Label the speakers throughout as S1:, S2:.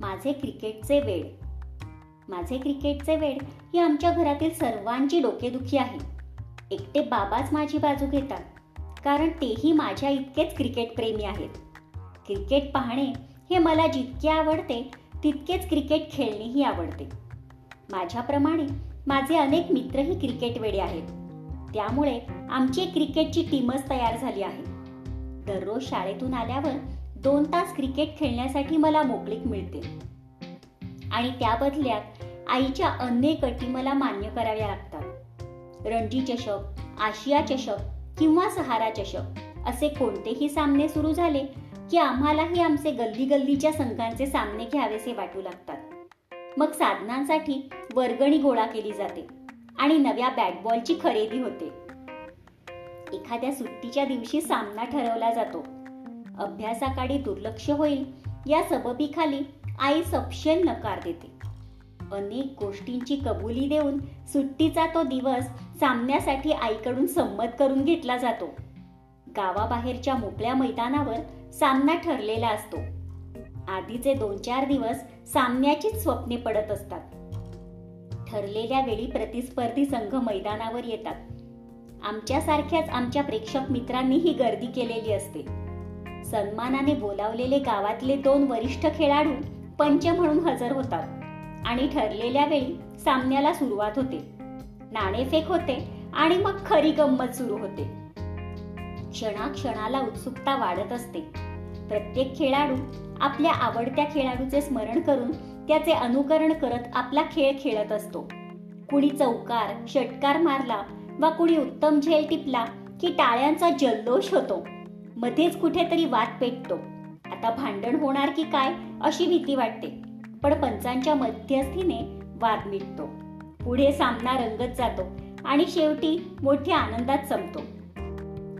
S1: माझे क्रिकेटचे वेड. माझे क्रिकेटचे वेड ही आमच्या घरातील सर्वांची डोकेदुखी आहे. एकटे बाबाच माझी बाजू घेतात. कारण तेही माझ्या इतकेच क्रिकेट प्रेमी आहेत. क्रिकेट पाहणे हे मला जितके आवडते तितकेच क्रिकेट खेळणेही आवडते. माझ्याप्रमाणे माझे अनेक मित्रही क्रिकेट वेडे आहेत. त्यामुळे आमची क्रिकेटची टीमच तयार झाली आहे. दररोज शाळेतून आल्यावर दोन तास क्रिकेट खेळण्यासाठी मला मोकळीक मिळते. आणि त्या बदल्यात आईच्या अनेक अटी मला मान्य कराव्या लागतात. रणजी चषक आशिया चषक किंवा सहारा चषक असे कोणतेही सामने सुरू झाले की आम्हालाही आमचे गल्ली गल्लीच्या संघांचे सामने घ्यावेसे वाटू लागतात. मग साधनांसाठी वर्गणी गोळा केली जाते आणि नव्या बॅटबॉलची खरेदी होते. एखाद्या सुट्टीच्या दिवशी सामना ठरवला जातो. अभ्यासाकडे दुर्लक्ष होईल. या सबबीखाली आई सपशेल नकार देते. अनेक गोष्टींची कबुली देऊन सुट्टीचा तो दिवस सामन्यासाठी आईकडून संमत करून घेतला जातो. गावाबाहेरच्या मोकळ्या मैदानावर सामना ठरलेला असतो. आधीचे दोन चार दिवस सामन्याचीच स्वप्ने पडत असतात. ठरलेल्या वेळी प्रतिस्पर्धी संघ मैदानावर येतात. आमच्यासारख्याच आमच्या प्रेक्षक मित्रांनीही गर्दी केलेली असते. सन्मानाने बोलावलेले गावातले दोन वरिष्ठ खेळाडू पंच म्हणून हजर होतात आणि ठरलेल्या वेळी सामन्याला सुरुवात होते. नाणेफेक होते आणि मग खरी गंमत सुरू होते. क्षणाक्षणाला उत्सुकता वाढत असते. प्रत्येक खेळाडू आपल्या आवडत्या खेळाडूचे स्मरण करून त्याचे अनुकरण करत आपला खेळ खेळत असतो. कुणी चौकार षटकार मारला वा कुणी उत्तम झेल टिपला की टाळ्यांचा जल्लोष होतो. मध्येच कुठेतरी वाद पेटतो. आता भांडण होणार की काय अशी भीती वाटते. पण पंचांच्या मध्यस्थीने वाद मिटतो. पुढे सामना रंगत जातो आणि शेवटी मोठ्या आनंदात संपतो.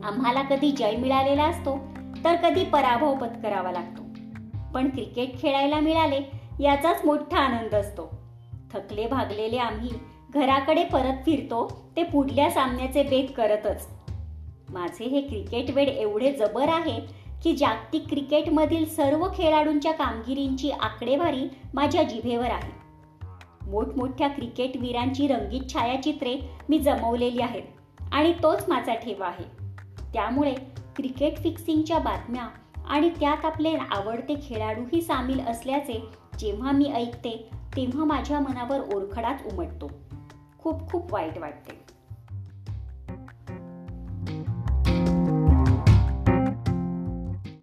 S1: आम्हाला कधी जय मिळालेला असतो तर कधी पराभव पत्करावा लागतो. पण क्रिकेट खेळायला मिळाले याचाच मोठा आनंद असतो. थकले भागलेले आम्ही घराकडे परत फिरतो ते पुढल्या सामन्याचे बेत करतच. माझे हे क्रिकेट वेड एवढे जबर आहे की जागतिक क्रिकेटमधील सर्व खेळाडूंच्या कामगिरींची आकडेवारी माझ्या जिभेवर आहे. मोठमोठ्या क्रिकेटवीरांची रंगीत छायाचित्रे मी जमवलेली आहेत आणि तोच माझा ठेवा आहे. त्यामुळे क्रिकेट फिक्सिंगच्या बातम्या आणि त्यात आपले आवडते खेळाडूही सामील असल्याचे जेव्हा मी ऐकते तेव्हा माझ्या मनावर ओरखडाच उमटतो. खूप खूप वाईट वाटते.